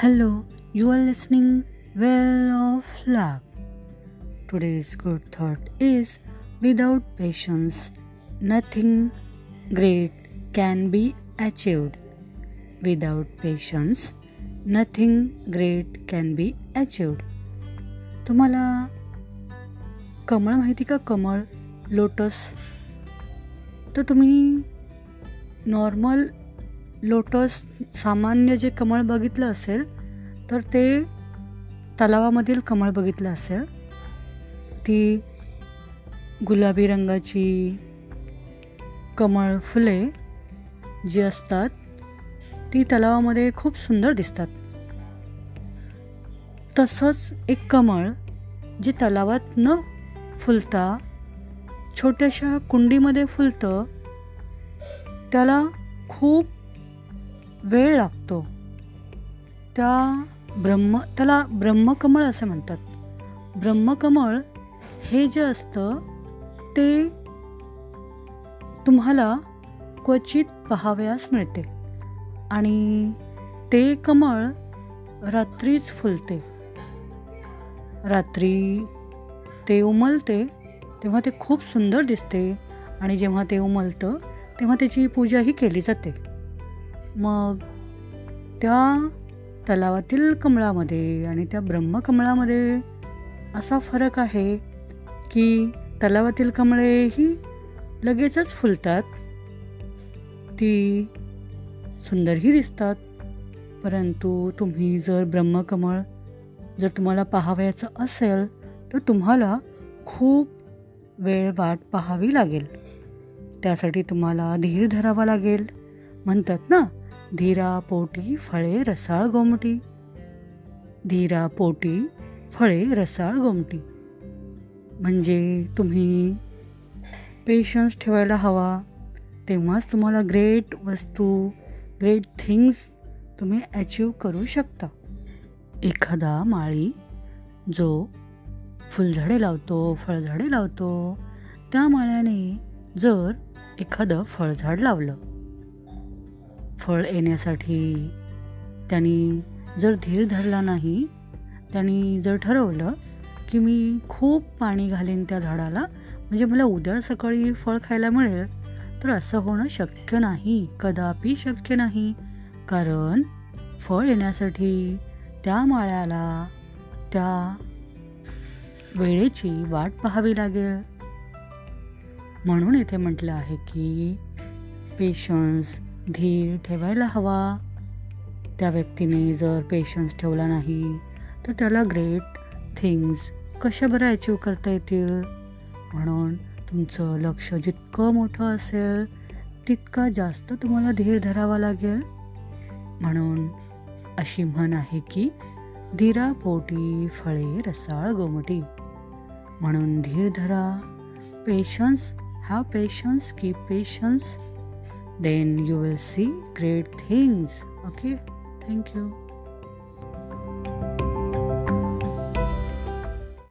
Hello, you are listening Well of Luck. Today's good thought is without patience, nothing great can be achieved. Without patience, nothing great can be achieved. तुम्हाला कमळ माहिती का कमळ lotus तर तुम्ही normal lotus सामान्य जे कमळ बघितलं असेल तर ते तलावामधील कमळ बघितलं असेल. ती गुलाबी रंगाची कमळ फुले जी असतात ती तलावामध्ये खूप सुंदर दिसतात. तसंच एक कमळ जे तलावात न फुलता छोट्याशा कुंडीमध्ये फुलतं त्याला खूप वेळ लागतो. त्या ब्रह्म त्याला ब्रह्मकमळ असे म्हणतात. ब्रह्मकमळ हे जे असतं ते तुम्हाला क्वचित पहावयास मिळते. आणि ते कमळ रात्रीच फुलते. रात्री ते उमलते तेव्हा ते खूप सुंदर दिसते. आणि जेव्हा ते उमलतं तेव्हा त्याची पूजाही केली जाते. मग त्या तलावातील कमळामध्ये आणि त्या ब्रह्मकमळामध्ये असा फरक आहे की तलावातील कमळे ही लगेचच फुलतात. ती सुंदरही दिसतात. परंतु तुम्ही जर ब्रह्मकमळ जर तुम्हाला पाहावयाचं असेल तर तुम्हाला खूप वेळ वाट पाहावी लागेल. त्यासाठी तुम्हाला धीर धरावा लागेल. म्हणतात ना धीरा पोटी फळे रसाळ गोमटी. धीरा पोटी फळे रसाळ गोमटी. म्हणजे तुम्ही पेशन्स ठेवायला हवा. तेव्हाच तुम्हाला ग्रेट वस्तू ग्रेट थिंग्स तुम्ही अचीव करू शकता. एखादा माळी जो फुलझाडे लावतो फळझाडे लावतो त्या माळ्याने जर एखादं फळझाड लावलं फळ येण्यासाठी त्यांनी जर धीर धरला नाही त्यांनी जर ठरवलं की मी खूप पाणी घालीन त्या झाडाला म्हणजे मला उद्या सकाळी फळ खायला मिळेल तर असं होणं शक्य नाही कदापि शक्य नाही. कारण फळ येण्यासाठी त्या माळ्याला त्या वेळेची वाट पाहावी लागेल. म्हणून इथे म्हटलं आहे की पेशन्स धीर ठेवायला हवा. त्या व्यक्तीने जर पेशन्स ठेवला नाही तर त्याला ग्रेट थिंग्स कशा बरं अचीव करता येतील? म्हणून तुमचं लक्ष जितकं मोठं असेल तितका जास्त तुम्हाला धीर धरावा लागेल. म्हणून अशी म्हण आहे की धीरा पोटी फळे रसाळ गोमटी. म्हणून धीर धरा. पेशन्स हॅव पेशन्स की patience then you will see great things. Okay? Thank you